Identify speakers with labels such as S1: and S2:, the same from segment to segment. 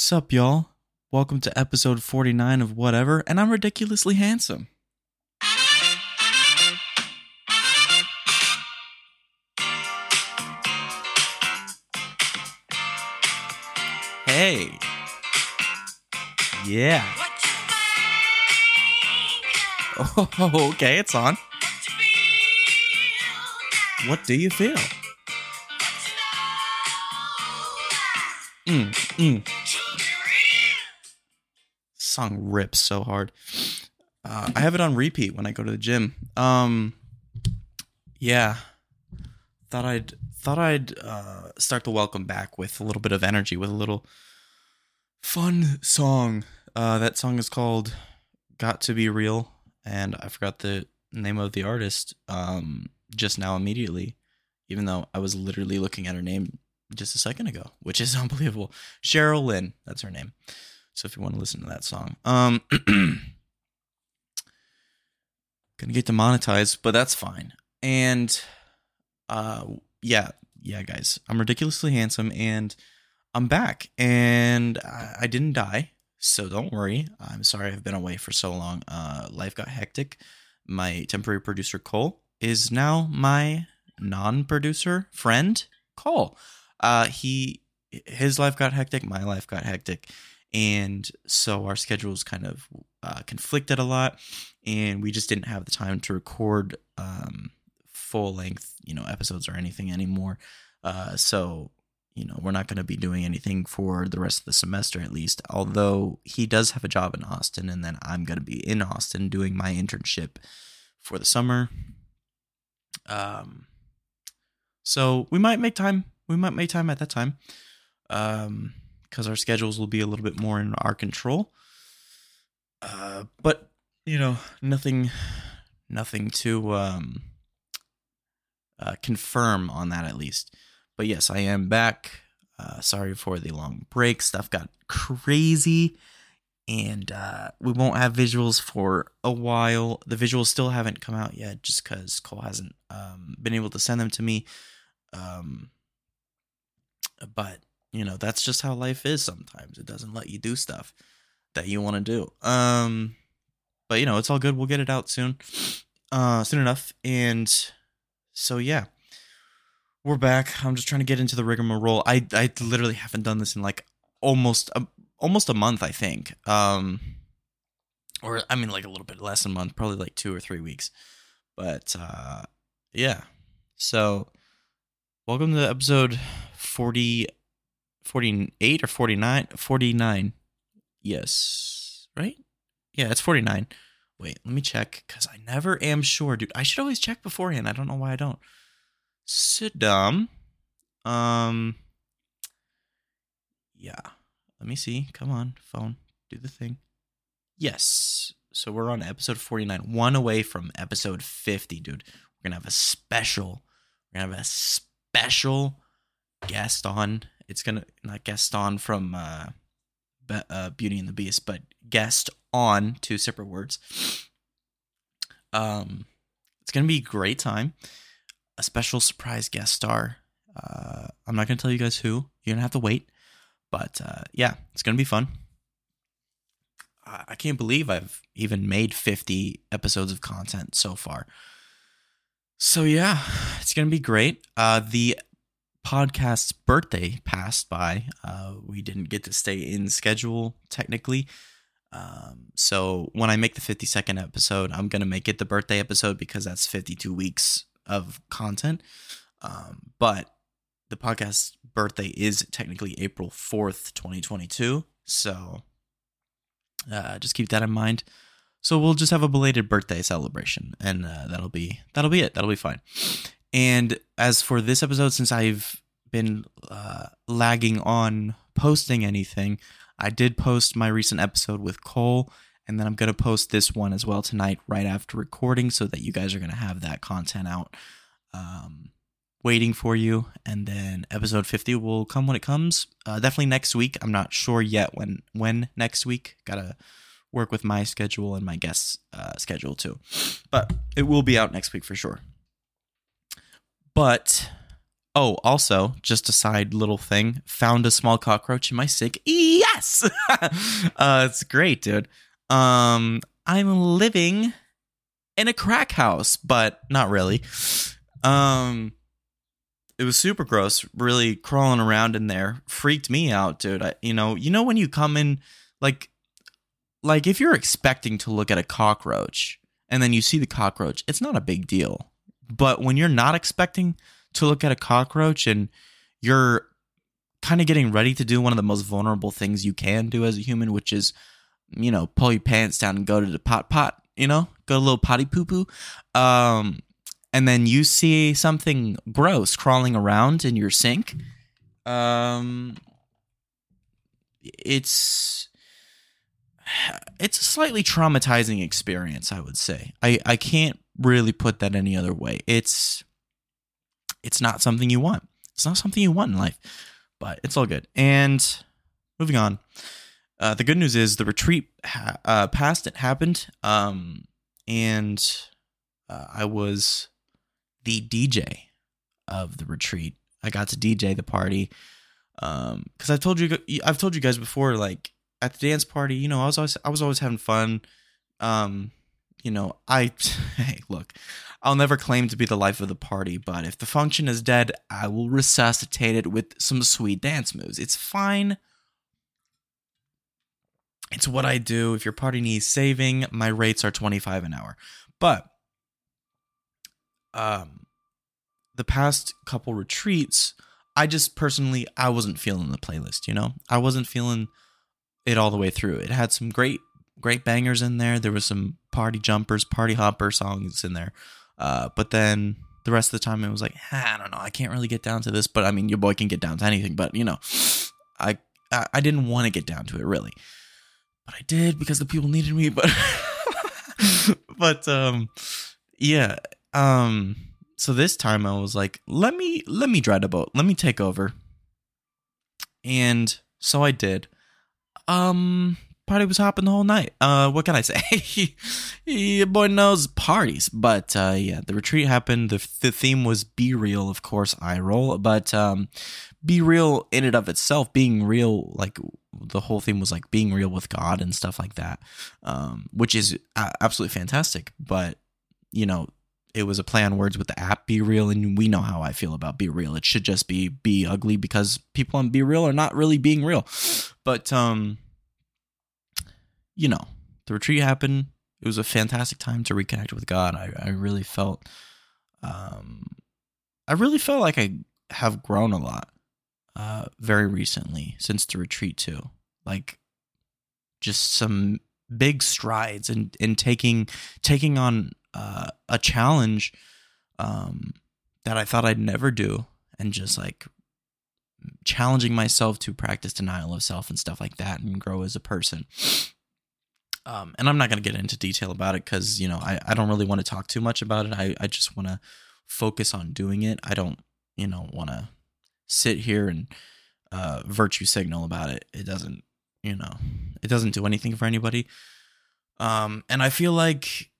S1: Sup, y'all? Welcome to episode 49 of Whatever, and I'm ridiculously handsome. Hey. Yeah. Oh, okay, it's on. What do you feel? Mm, mm. Song rips so hard. Uh, I have it on repeat when I go to the gym. Um, yeah, thought I'd thought I'd uh, start the welcome back with a little bit of energy, with a little fun song. Uh, that song is called "Got to Be Real," and I forgot the name of the artist um, just now immediately, even though I was literally looking at her name just a second ago, which is unbelievable. Cheryl Lynn, that's her name. So if you want to listen to that song, um, gonna get demonetized, but that's fine. And uh, yeah, yeah, guys, I'm ridiculously handsome, and I'm back, and I, I didn't die, so don't worry. I'm sorry I've been away for so long. Uh, life got hectic. My temporary producer Cole is now my non-producer friend Cole. Uh, he his life got hectic, my life got hectic, and so our schedules kind of uh, conflicted a lot, and we just didn't have the time to record um, full length, you know, episodes or anything anymore. Uh, so you know, we're not going to be doing anything for the rest of the semester at least. Although he does have a job in Austin, and then I'm going to be in Austin doing my internship for the summer. Um, so we might make time. We might make time at that time, um, because our schedules will be a little bit more in our control. Uh, but you know, nothing, nothing to um, uh, confirm on that at least. But yes, I am back. Uh, sorry for the long break. Stuff got crazy, and uh, we won't have visuals for a while. The visuals still haven't come out yet, just because Cole hasn't um, been able to send them to me. Um, but you know, that's just how life is. Sometimes it doesn't let you do stuff that you want to do. Um, but you know, it's all good. We'll get it out soon, uh, soon enough. And so yeah we're back. I'm just trying to get into the rigmarole. I I literally haven't done this in like almost a, almost a month, I think. Um, or I mean, like a little bit less than a month, probably like two or three weeks. But uh, yeah. So, welcome to episode 40, 48 or 49? 49. Yes. Right? Yeah, it's 49. Wait, let me check because I never am sure, dude. I should always check beforehand. I don't know why I don't. Saddam. Um. Yeah. Let me see. Come on, phone. Do the thing. Yes. So we're on episode 49, one away from episode 50, dude. We're going to have a special. We're going to have a special guest on. It's to, not guest on from uh, Be- uh, Beauty and the Beast, but guest on, two separate words. Um, It's to be a great time a special surprise guest star. Uh, I'm not to tell you guys who. You're to have to wait. But uh, yeah, it's to be fun. I can't believe I've even made 50 episodes of content so far. So yeah, it's to be great. Uh, the podcast's birthday passed by. Uh, we didn't get to stay in schedule technically. Um, so when I make the 52nd episode, I'm going to make it the birthday episode because that's 52 weeks of content. Um, but the podcast's birthday is technically April 4th, 2022. So uh, just keep that in mind. So we'll just have a belated birthday celebration, and uh, that'll be that'll be it. That'll be fine. And as for this episode, since I've been uh, lagging on posting anything, I did post my recent episode with Cole, and then I'm going to post this one as well tonight, right after recording, so that you guys are going to have that content out um, waiting for you. And then episode 50 will come when it comes. Uh, definitely next week. I'm not sure yet when when next week. Gotta work with my schedule and my guest uh, schedule too. But it will be out next week for sure. But Oh, also, just a side little thing. Found a small cockroach in my sink. Yes, uh, it's great, dude. Um, I'm living in a crack house, but not really. Um, it was super gross. Really crawling around in there freaked me out, dude. I, you know, you know when you come in, like, like if you're expecting to look at a cockroach and then you see the cockroach, it's not a big deal. But when you're not expecting to look at a cockroach and you're kind of getting ready to do one of the most vulnerable things you can do as a human, which is, you know, pull your pants down and go to the pot pot, you know, go a little potty poo poo. Um, and then you see something gross crawling around in your sink. Um, it's it's a slightly traumatizing experience, I would say. I, I can't really put that any other way. It's it's not something you want. It's not something you want in life, but it's all good. And moving on. Uh, the good news is the retreat ha- uh, passed. It happened, um, and uh, I was the DJ of the retreat. I got to DJ the party because um, I've told you I've told you guys before. Like at the dance party, you know, I was always I was always having fun. Um, you know, I hey, look, I'll never claim to be the life of the party, but if the function is dead, I will resuscitate it with some sweet dance moves. It's fine. It's what I do. If your party needs saving, my rates are 25 an hour. But um the past couple retreats, I just personally I wasn't feeling the playlist, you know? I wasn't feeling it all the way through. It had some great great bangers in there. There was some party jumpers, party hopper songs in there. Uh, but then the rest of the time it was like, I don't know, I can't really get down to this. But I mean, your boy can get down to anything. But you know, I I, I didn't want to get down to it really, but I did because the people needed me. But but um, yeah. Um, so this time I was like, let me let me drive the boat. Let me take over. And so I did. Um, party was hopping the whole night. Uh, what can I say? Your boy knows parties, but uh, yeah, the retreat happened. The, the theme was be real, of course. I roll, but um, be real in and of itself, being real, like the whole theme was like being real with God and stuff like that, um, which is absolutely fantastic. But you know, it was a play on words with the app Be Real, and we know how I feel about Be Real. It should just be Be Ugly because people on Be Real are not really being real. But um you know, the retreat happened. It was a fantastic time to reconnect with God. I, I really felt, um, I really felt like I have grown a lot, uh, very recently since the retreat too. Like, just some big strides in in taking taking on uh, a challenge, um, that I thought I'd never do, and just like challenging myself to practice denial of self and stuff like that and grow as a person. Um, and I'm not going to get into detail about it because, you know, I, I don't really want to talk too much about it. I, I just want to focus on doing it. I don't, you know, want to sit here and uh, virtue signal about it. It doesn't, you know, it doesn't do anything for anybody. Um, and I feel like,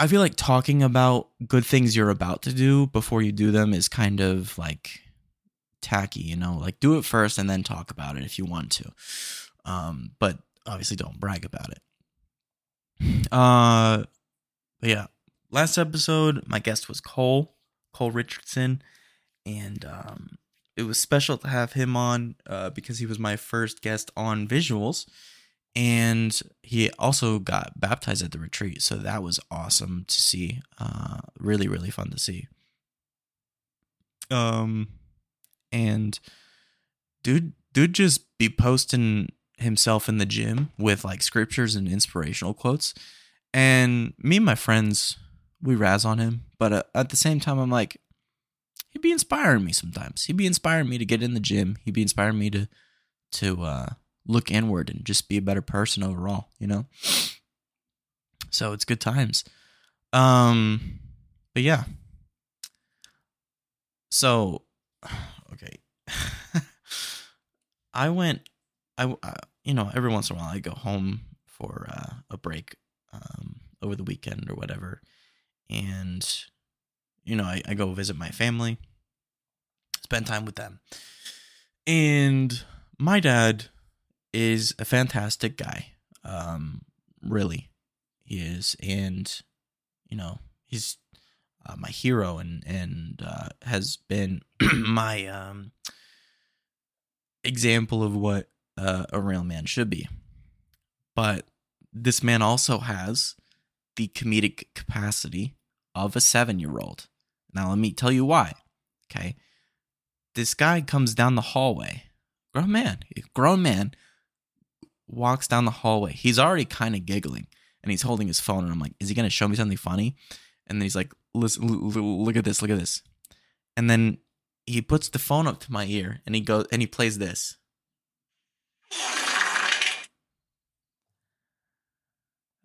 S1: I feel like talking about good things you're about to do before you do them is kind of like tacky, you know, like do it first and then talk about it if you want to. Um, but obviously don't brag about it. Uh, but yeah, last episode my guest was Cole Cole Richardson, and um, it was special to have him on uh, because he was my first guest on visuals, and he also got baptized at the retreat, so that was awesome to see. Uh, really, really fun to see. Um, and dude, dude, just be posting himself in the gym with like scriptures and inspirational quotes. And me and my friends, we razz on him, but uh, at the same time, I'm like, he'd be inspiring me sometimes. He'd be inspiring me to get in the gym. He'd be inspiring me to to uh, look inward and just be a better person overall. You know. So it's good times. Um, but yeah. So, okay. I went I, uh, you know, every once in a while I go home for uh, a break um, over the weekend or whatever, and you know, I, I go visit my family. spend time with them. And my dad is a fantastic guy. Um, really, he is, and you know, he's uh, my hero and and uh, has been my um, example of what uh, a real man should be. But this man also has the comedic capacity of a seven year old. Now, let me tell you why. Okay. This guy comes down the hallway, grown man, grown man, walks down the hallway. He's already kind of giggling and he's holding his phone. And I'm like, is he going to show me something funny? And then he's like, listen, look at this, look at this. And then he puts the phone up to my ear and he goes and he plays this.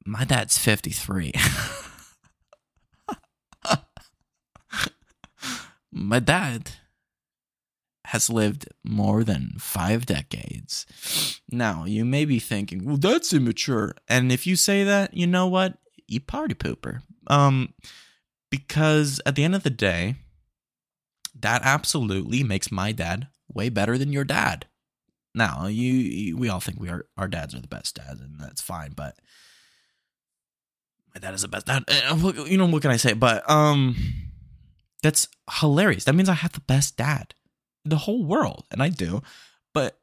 S1: My dad's 53. my dad has lived more than five decades. Now, you may be thinking, well, that's immature. And if you say that, you know what? You party pooper. Um, because at the end of the day, that absolutely makes my dad way better than your dad. Now, you, we all think we are our dads are the best dads, and that's fine. But my dad is the best dad. You know what can I say? But um, that's hilarious. That means I have the best dad in the whole world, and I do. But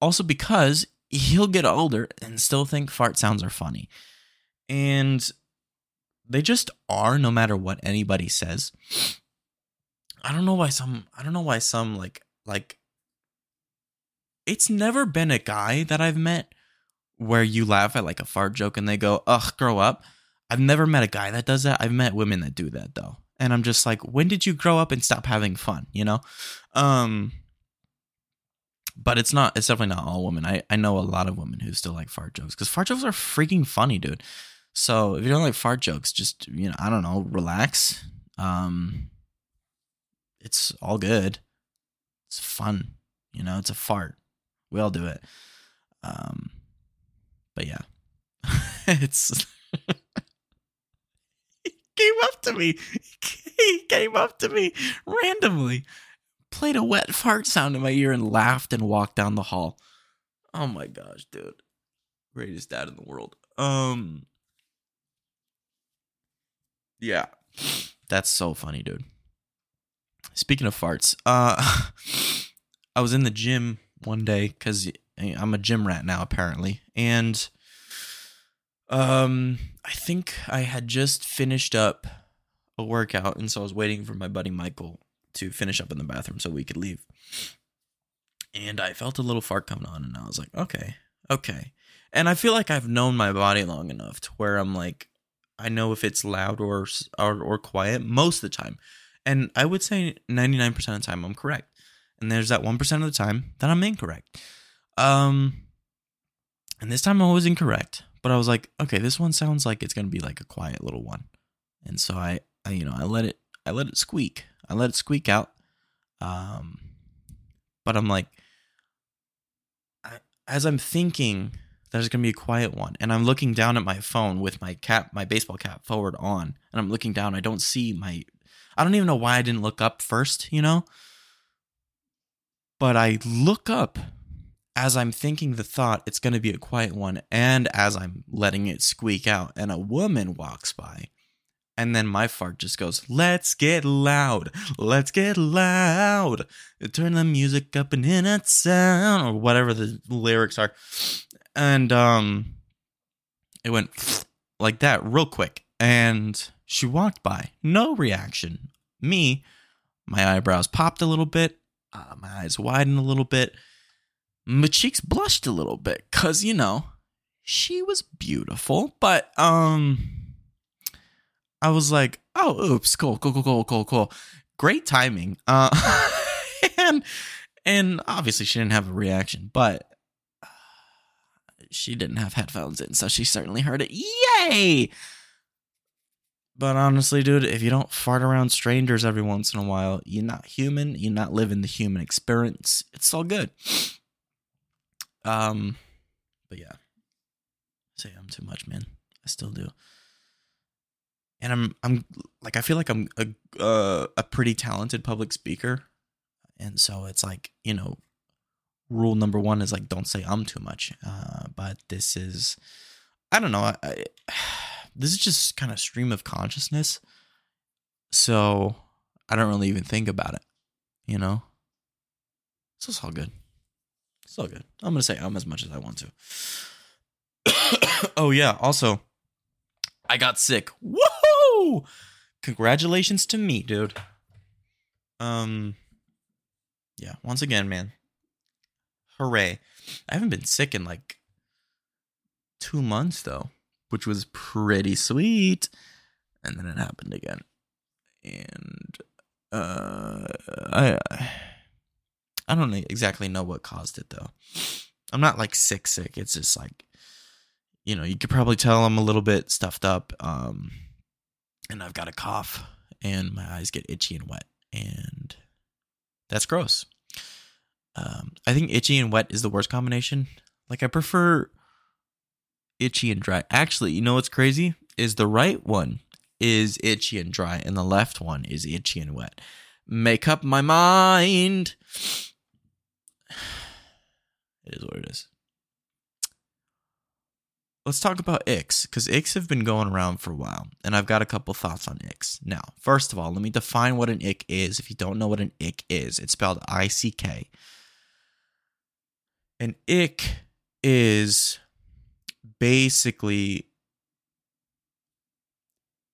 S1: also because he'll get older and still think fart sounds are funny, and they just are, no matter what anybody says. I don't know why some I don't know why some like like it's never been a guy that I've met where you laugh at like a fart joke and they go, "Ugh, grow up." I've never met a guy that does that. I've met women that do that though. And I'm just like, "When did you grow up and stop having fun?" You know? Um but it's not it's definitely not all women. I I know a lot of women who still like fart jokes cuz fart jokes are freaking funny, dude. So, if you don't like fart jokes, just, you know, I don't know, relax. Um it's all good. It's fun. You know, it's a fart. We all do it. Um, but yeah, it's. he came up to me. He came up to me randomly, played a wet fart sound in my ear, and laughed and walked down the hall. Oh my gosh, dude. Greatest dad in the world. Um, yeah, that's so funny, dude. Speaking of farts, uh, I was in the gym one day because I'm a gym rat now, apparently, and um, I think I had just finished up a workout, and so I was waiting for my buddy Michael to finish up in the bathroom so we could leave. And I felt a little fart coming on, and I was like, okay, okay. And I feel like I've known my body long enough to where I'm like, I know if it's loud or or, or quiet most of the time. And I would say 99% of the time I'm correct. And there's that 1% of the time that I'm incorrect. Um and this time I was incorrect, but I was like, okay, this one sounds like it's going to be like a quiet little one. And so I, I you know, I let it I let it squeak. I let it squeak out. Um but I'm like I, as I'm thinking there's going to be a quiet one and i'm looking down at my phone with my cap my baseball cap forward on and i'm looking down i don't see my I don't even know why I didn't look up first, you know? But I look up as I'm thinking the thought it's going to be a quiet one and as I'm letting it squeak out and a woman walks by. And then my fart just goes, let's get loud, let's get loud. Turn the music up and in it sound, or whatever the lyrics are. And um it went like that real quick. And she walked by, no reaction. Me, my eyebrows popped a little bit, uh, my eyes widened a little bit, my cheeks blushed a little bit, cause you know she was beautiful. But um, I was like, oh, oops, cool, cool, cool, cool, cool, cool. Great timing. Uh, and and obviously she didn't have a reaction, but she didn't have headphones in, so she certainly heard it. Yay! But honestly, dude, if you don't fart around strangers every once in a while, you're not human. You're not living the human experience. It's all good. Um, but yeah, say I'm too much, man. I still do. And I'm, I'm like, I feel like I'm a, uh, a pretty talented public speaker. and so it's like you know rule number one is like don't say I'm too much uh but this is i don't know I, I this is just kind of stream of consciousness. So i don't really even think about it you know? So it's all good. It's all good. I'm gonna say I'm as much as i want to. Oh yeah. Also i got sick. Woohoo! Congratulations to me dude. Um yeah once again man. Hooray. I haven't been sick in like two months though which was pretty sweet. And then it happened again. And uh i i don't exactly know what caused it though. I'm not like sick sick. It's just like you know you could probably tell i'm a little bit stuffed up um and i've got a cough and my eyes get itchy and wet and that's gross. Um, I think itchy and wet is the worst combination. Like I prefer itchy and dry. Actually, you know what's crazy? Is the right one is itchy and dry, and the left one is itchy and wet. Make up my mind. It is what it is. Let's talk about icks, because icks have been going around for a while, and I've got a couple thoughts on icks. Now, first of all, let me define what an ick is. If you don't know what an ick is, it's spelled I C K. An ick is basically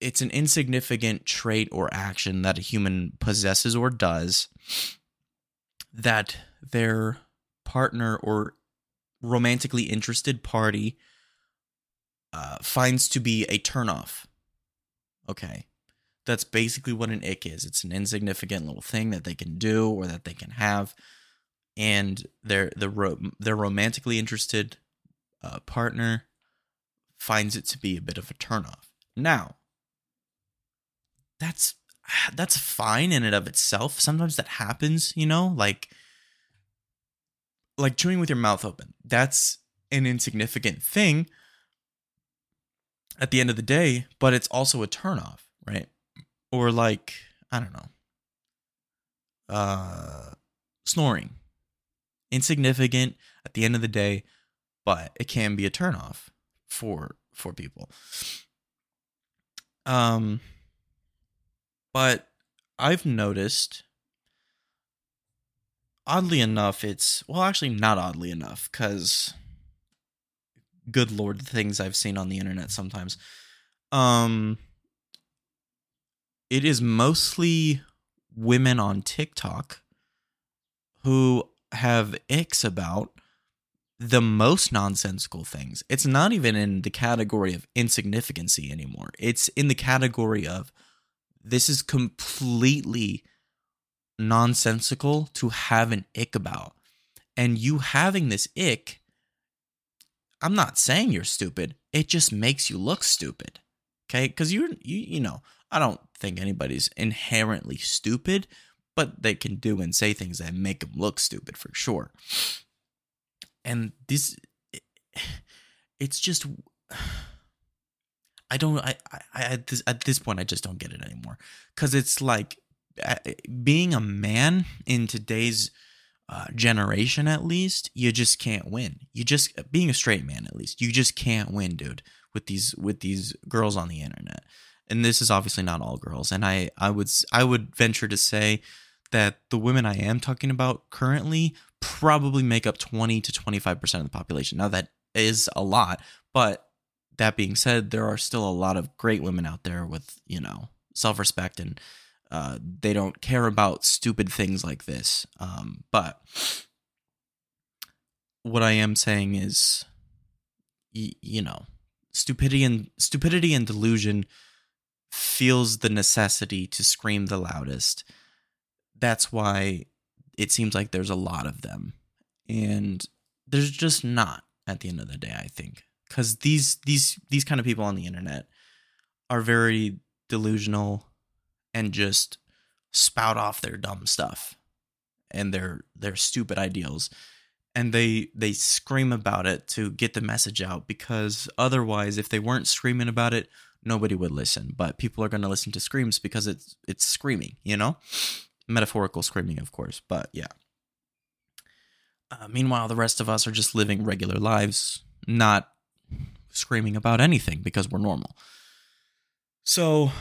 S1: it's an insignificant trait or action that a human possesses or does that their partner or romantically interested party uh, finds to be a turnoff. Okay. That's basically what an ick is. It's an insignificant little thing that they can do or that they can have and their the ro- their romantically interested uh, partner finds it to be a bit of a turnoff. Now, that's that's fine in and of itself. Sometimes that happens, you know, like like chewing with your mouth open. That's an insignificant thing at the end of the day, but it's also a turnoff, right? Or like, I don't know. Uh snoring insignificant at the end of the day, but it can be a turnoff for for people. Um but I've noticed oddly enough it's well actually not oddly enough cuz good lord the things I've seen on the internet sometimes um it is mostly women on TikTok who have icks about the most nonsensical things. It's not even in the category of insignificancy anymore. It's in the category of this is completely nonsensical to have an ick about. And you having this ick, I'm not saying you're stupid. It just makes you look stupid. Okay? Cuz you're you you know, I don't think anybody's inherently stupid, but they can do and say things that make them look stupid for sure. And this, it's just, I don't, I, I at this at this point, I just don't get it anymore because it's like being a man in today's uh, generation, at least, you just can't win. You just being a straight man, at least, you just can't win, dude. With these with these girls on the internet, and this is obviously not all girls. And I I would I would venture to say that the women I am talking about currently probably make up 20 to 25% of the population. Now, that is a lot, but that being said, there are still a lot of great women out there with, you know, self respect and uh, they don't care about stupid things like this. Um, but what I am saying is, y- you know, stupidity and stupidity and delusion feels the necessity to scream the loudest that's why it seems like there's a lot of them. And there's just not at the end of the day, I think. Cuz these these these kind of people on the internet are very delusional and just spout off their dumb stuff and their their stupid ideals and they they scream about it to get the message out because otherwise if they weren't screaming about it nobody would listen but people are going to listen to screams because it's it's screaming you know metaphorical screaming, of course, but yeah. Uh, meanwhile, the rest of us are just living regular lives, not screaming about anything because we're normal. So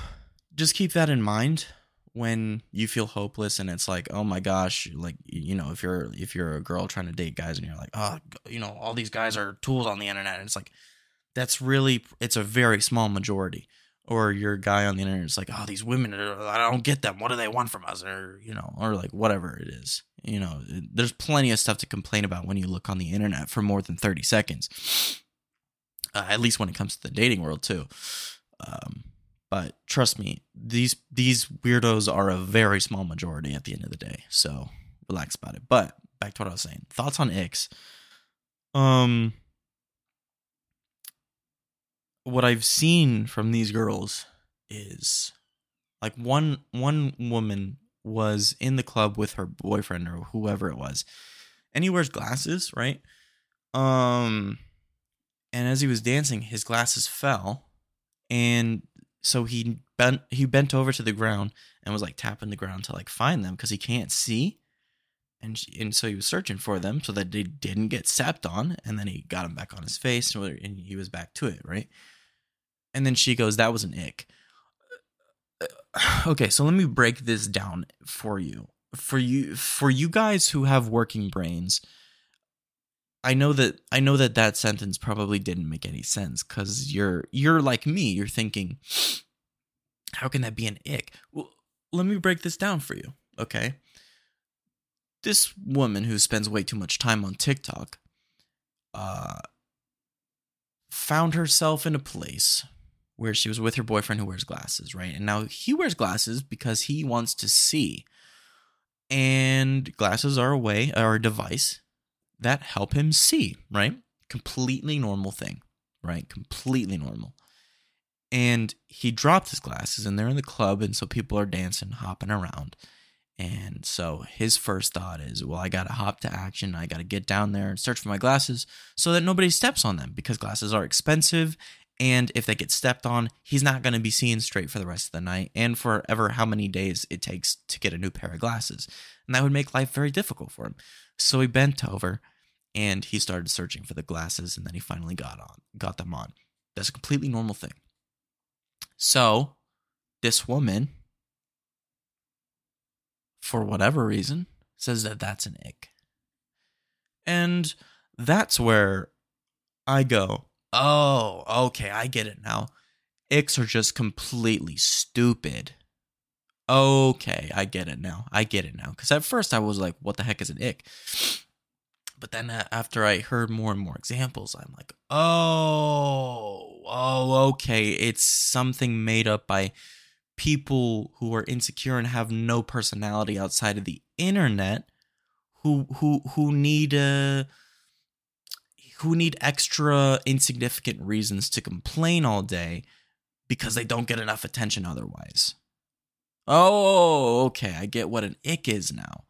S1: just keep that in mind when you feel hopeless and it's like oh my gosh like you know if you're if you're a girl trying to date guys and you're like oh you know all these guys are tools on the internet and it's like that's really it's a very small majority or you're guy on the internet it's like oh these women i don't get them what do they want from us or you know or like whatever it is you know there's plenty of stuff to complain about when you look on the internet for more than 30 seconds uh, at least when it comes to the dating world too um, but trust me, these these weirdos are a very small majority at the end of the day. So relax about it. But back to what I was saying. Thoughts on icks. Um what I've seen from these girls is like one one woman was in the club with her boyfriend or whoever it was. And he wears glasses, right? Um and as he was dancing, his glasses fell and so he bent he bent over to the ground and was like tapping the ground to like find them because he can't see and she, and so he was searching for them so that they didn't get stepped on and then he got them back on his face and he was back to it right and then she goes that was an ick. Okay so let me break this down for you. For you for you guys who have working brains I know that I know that that sentence probably didn't make any sense cuz you're you're like me you're thinking how can that be an ick? Well let me break this down for you okay? This woman who spends way too much time on TikTok uh found herself in a place where she was with her boyfriend who wears glasses right and now he wears glasses because he wants to see and glasses are a way or a device that help him see, right? Completely normal thing, right? Completely normal. And he dropped his glasses and they're in the club, and so people are dancing, hopping around. And so his first thought is, well, I got to hop to action. I got to get down there and search for my glasses so that nobody steps on them because glasses are expensive. And if they get stepped on, he's not going to be seeing straight for the rest of the night and forever how many days it takes to get a new pair of glasses. And that would make life very difficult for him. So he bent over and he started searching for the glasses and then he finally got on got them on. That's a completely normal thing. So, this woman for whatever reason says that that's an ick. And that's where I go, "Oh, okay, I get it now. Icks are just completely stupid." Okay, I get it now. I get it now. Because at first I was like, what the heck is an ick? But then after I heard more and more examples, I'm like, oh, oh, okay. It's something made up by people who are insecure and have no personality outside of the internet who who who need uh who need extra insignificant reasons to complain all day because they don't get enough attention otherwise. Oh, okay, I get what an ick is now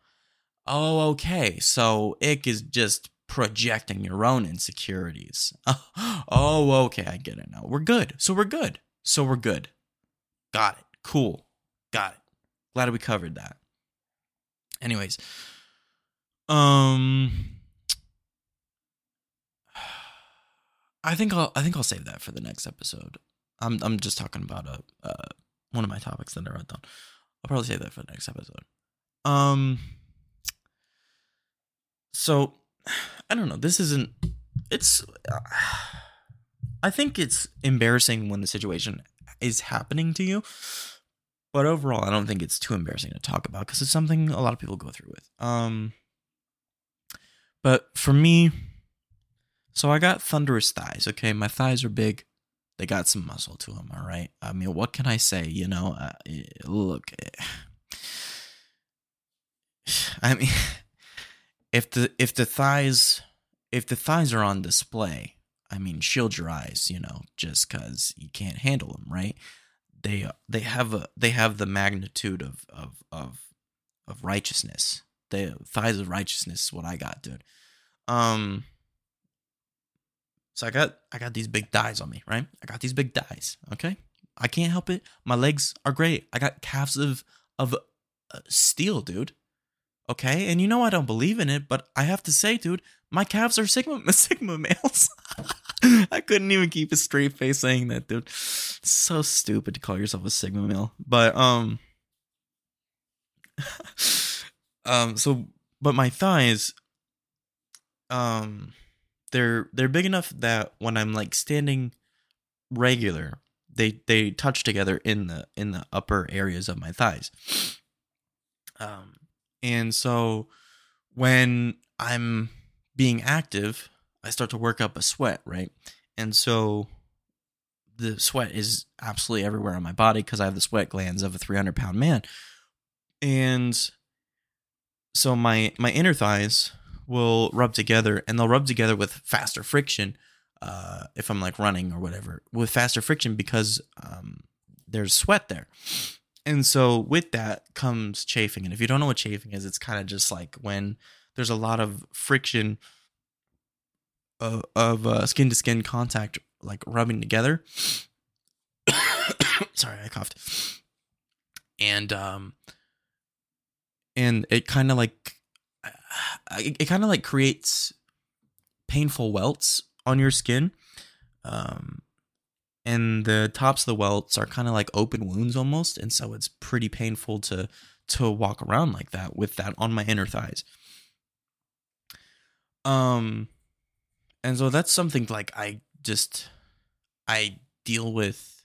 S1: oh, okay, so ick is just projecting your own insecurities. oh, okay, I get it now. We're good. So we're good. So we're good. Got it. Cool. Got it. Glad we covered that. Anyways, um I think I'll I think I'll save that for the next episode. I'm I'm just talking about a uh, one of my topics that I wrote down. I'll probably save that for the next episode. Um so, I don't know. This isn't. It's. Uh, I think it's embarrassing when the situation is happening to you. But overall, I don't think it's too embarrassing to talk about because it's something a lot of people go through with. Um, but for me, so I got thunderous thighs. Okay, my thighs are big. They got some muscle to them. All right. I mean, what can I say? You know, uh, look. I mean, if the if the thighs if the thighs are on display, I mean, shield your eyes, you know, just because you can't handle them, right? They they have a they have the magnitude of of of of righteousness. The thighs of righteousness is what I got, dude. Um. So I got I got these big thighs on me, right? I got these big thighs. Okay, I can't help it. My legs are great. I got calves of of uh, steel, dude. Okay, and you know I don't believe in it, but I have to say, dude, my calves are sigma sigma males. I couldn't even keep a straight face saying that, dude. It's so stupid to call yourself a sigma male, but um, um, so but my thighs, um, they're they're big enough that when I'm like standing regular, they they touch together in the in the upper areas of my thighs. Um, and so when I'm being active, I start to work up a sweat, right? And so the sweat is absolutely everywhere on my body because I have the sweat glands of a 300 pound man. And so my my inner thighs will rub together and they'll rub together with faster friction uh, if I'm like running or whatever with faster friction because um, there's sweat there. And so with that comes chafing. And if you don't know what chafing is, it's kind of just like when there's a lot of friction of, of uh, skin to skin contact, like rubbing together. Sorry, I coughed. And um, and it kind of like it, it kind of like creates painful welts on your skin. Um, and the tops of the welts are kind of like open wounds almost, and so it's pretty painful to to walk around like that with that on my inner thighs. Um, and so that's something like I just I deal with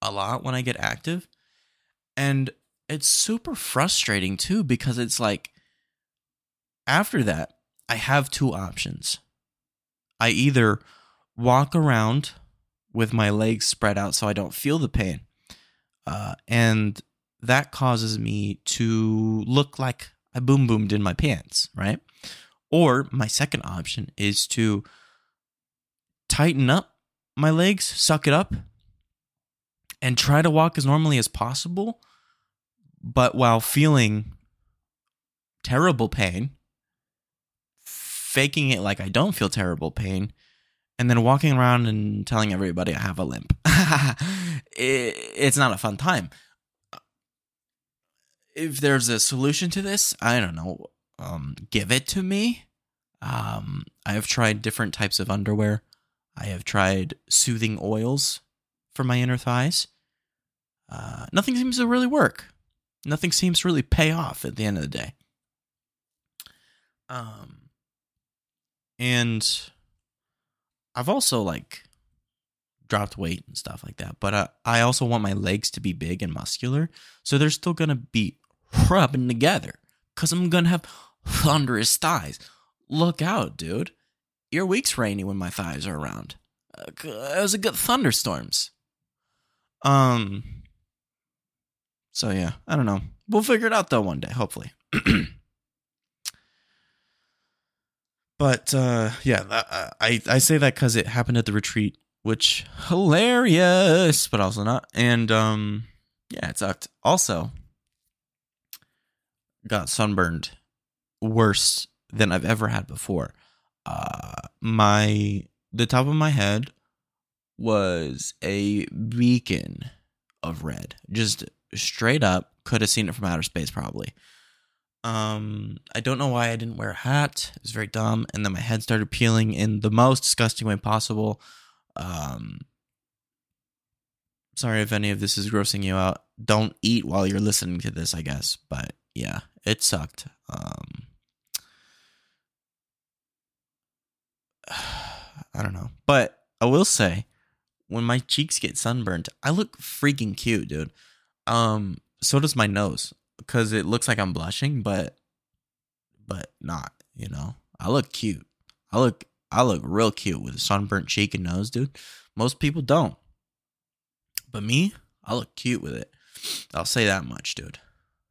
S1: a lot when I get active, and it's super frustrating too because it's like after that I have two options. I either walk around with my legs spread out so I don't feel the pain. Uh, and that causes me to look like I boom boomed in my pants, right? Or my second option is to tighten up my legs, suck it up, and try to walk as normally as possible, but while feeling terrible pain, faking it like I don't feel terrible pain, and then walking around and telling everybody I have a limp. it, it's not a fun time. If there's a solution to this, I don't know. Um, give it to me. Um, I have tried different types of underwear. I have tried soothing oils for my inner thighs. Uh, nothing seems to really work. Nothing seems to really pay off at the end of the day. Um, and I've also like dropped weight and stuff like that, but I, I also want my legs to be big and muscular, so they're still gonna be rubbing together because I'm gonna have thunderous thighs. Look out, dude! Your week's rainy when my thighs are around. Uh, it was a good thunderstorms. Um. So yeah, I don't know. We'll figure it out though one day, hopefully. But uh, yeah, I I say that because it happened at the retreat, which hilarious, but also not. And um, yeah, it sucked. Also, got sunburned worse than I've ever had before. Uh, my the top of my head was a beacon of red, just straight up. Could have seen it from outer space, probably. Um, I don't know why I didn't wear a hat. It was very dumb. And then my head started peeling in the most disgusting way possible. Um, sorry if any of this is grossing you out. Don't eat while you're listening to this, I guess. But yeah, it sucked. Um, I don't know. But I will say, when my cheeks get sunburned, I look freaking cute, dude. Um, so does my nose because it looks like I'm blushing, but but not. You know, I look cute. I look I look real cute with a sunburnt cheek and nose, dude. Most people don't, but me, I look cute with it. I'll say that much, dude.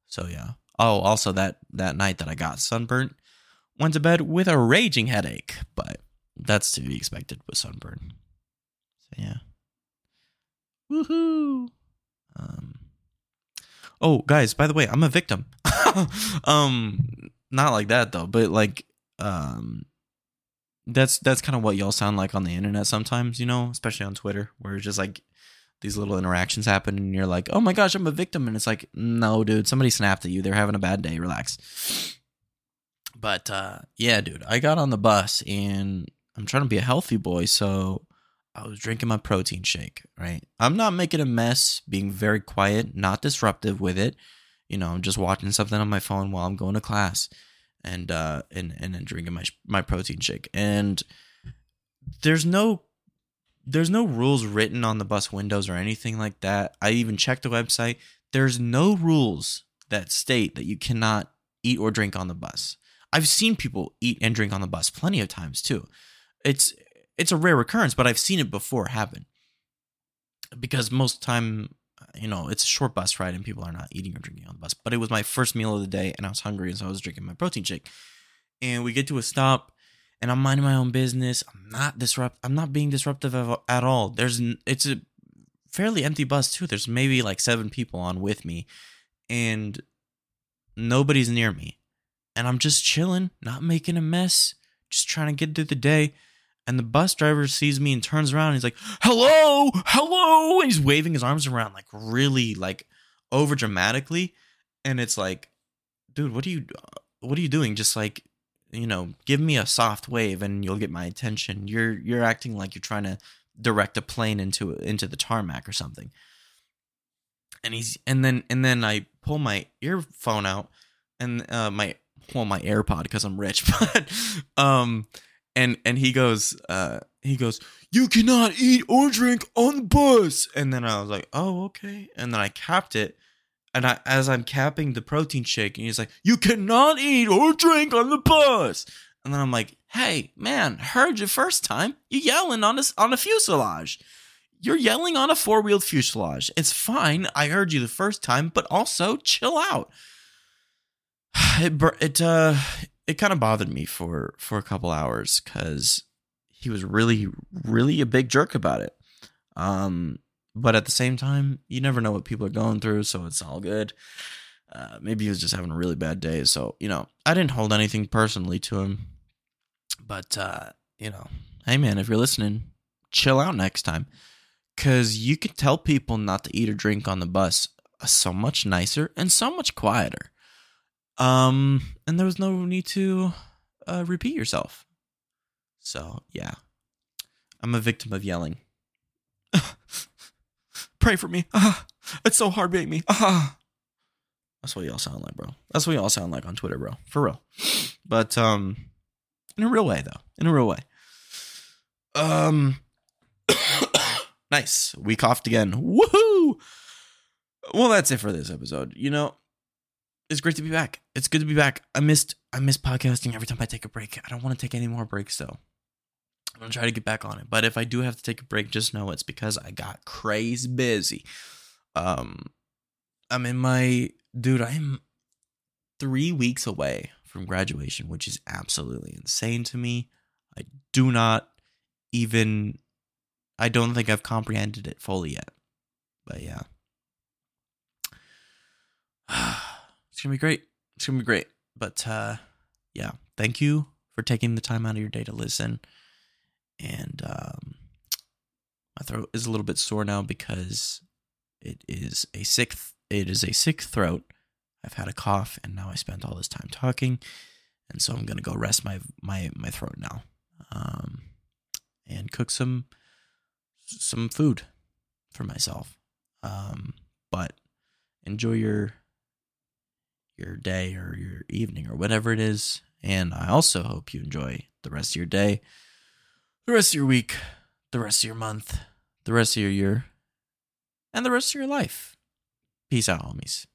S1: So yeah. Oh, also that that night that I got sunburnt, went to bed with a raging headache, but that's to be expected with sunburn. So yeah. Woohoo! Um, Oh, guys, by the way, I'm a victim. um, not like that though, but like, um, that's that's kind of what y'all sound like on the internet sometimes, you know, especially on Twitter, where it's just like these little interactions happen and you're like, "Oh my gosh, I'm a victim." And it's like, "No, dude, somebody snapped at you. They're having a bad day. Relax." But uh yeah, dude, I got on the bus and I'm trying to be a healthy boy, so I was drinking my protein shake, right? I'm not making a mess, being very quiet, not disruptive with it. You know, I'm just watching something on my phone while I'm going to class and uh and and then drinking my my protein shake. And there's no there's no rules written on the bus windows or anything like that. I even checked the website. There's no rules that state that you cannot eat or drink on the bus. I've seen people eat and drink on the bus plenty of times too. It's it's a rare occurrence, but I've seen it before happen. Because most time, you know, it's a short bus ride and people are not eating or drinking on the bus. But it was my first meal of the day and I was hungry and so I was drinking my protein shake. And we get to a stop and I'm minding my own business. I'm not disrupt. I'm not being disruptive at all. There's it's a fairly empty bus too. There's maybe like seven people on with me, and nobody's near me, and I'm just chilling, not making a mess, just trying to get through the day. And the bus driver sees me and turns around. And he's like, "Hello, hello!" And he's waving his arms around like really like over dramatically, and it's like, dude, what are you, what are you doing? Just like you know, give me a soft wave and you'll get my attention. You're you're acting like you're trying to direct a plane into into the tarmac or something. And he's and then and then I pull my earphone out and uh my well my AirPod because I'm rich, but um and and he goes uh he goes you cannot eat or drink on the bus and then I was like oh okay and then I capped it and I, as I'm capping the protein shake, and he's like, "You cannot eat or drink on the bus." And then I'm like, "Hey, man, heard you first time. You yelling on a on a fuselage. You're yelling on a four wheeled fuselage. It's fine. I heard you the first time, but also chill out." It it uh it kind of bothered me for for a couple hours because he was really really a big jerk about it. Um, but at the same time, you never know what people are going through, so it's all good. Uh, maybe he was just having a really bad day. So, you know, I didn't hold anything personally to him. But, uh, you know, hey man, if you're listening, chill out next time. Because you can tell people not to eat or drink on the bus uh, so much nicer and so much quieter. Um, and there was no need to uh, repeat yourself. So, yeah, I'm a victim of yelling. Pray for me. Ah, it's so hard being me. Ah. That's what y'all sound like, bro. That's what y'all sound like on Twitter, bro. For real. But um in a real way though. In a real way. Um nice. We coughed again. Woohoo! Well, that's it for this episode. You know, it's great to be back. It's good to be back. I missed I miss podcasting every time I take a break. I don't want to take any more breaks though. I'm gonna try to get back on it. But if I do have to take a break, just know it's because I got crazy busy. Um, I'm in my dude. I'm three weeks away from graduation, which is absolutely insane to me. I do not even. I don't think I've comprehended it fully yet. But yeah. It's gonna be great. It's gonna be great. But uh yeah, thank you for taking the time out of your day to listen and um, my throat is a little bit sore now because it is a sick it is a sick throat. I've had a cough and now I spent all this time talking, and so I'm gonna go rest my my my throat now, um, and cook some some food for myself. Um, but enjoy your your day or your evening or whatever it is, and I also hope you enjoy the rest of your day the rest of your week, the rest of your month, the rest of your year, and the rest of your life. Peace out, homies.